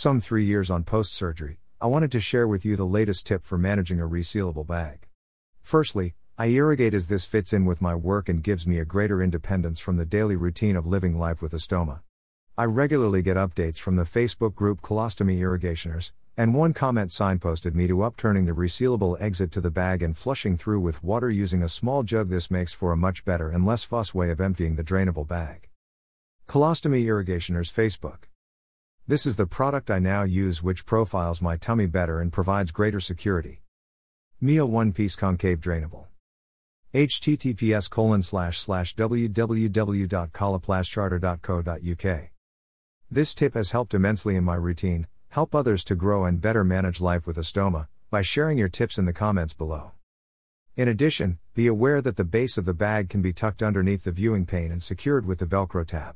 Some three years on post surgery, I wanted to share with you the latest tip for managing a resealable bag. Firstly, I irrigate as this fits in with my work and gives me a greater independence from the daily routine of living life with a stoma. I regularly get updates from the Facebook group Colostomy Irrigationers, and one comment signposted me to upturning the resealable exit to the bag and flushing through with water using a small jug. This makes for a much better and less fuss way of emptying the drainable bag. Colostomy Irrigationers Facebook. This is the product I now use, which profiles my tummy better and provides greater security. Mio One Piece Concave Drainable. https colon www.coloplastcharter.co.uk this tip has helped immensely in my routine. Help others to grow and better manage life with a stoma by sharing your tips in the comments below. In addition, be aware that the base of the bag can be tucked underneath the viewing pane and secured with the Velcro tab.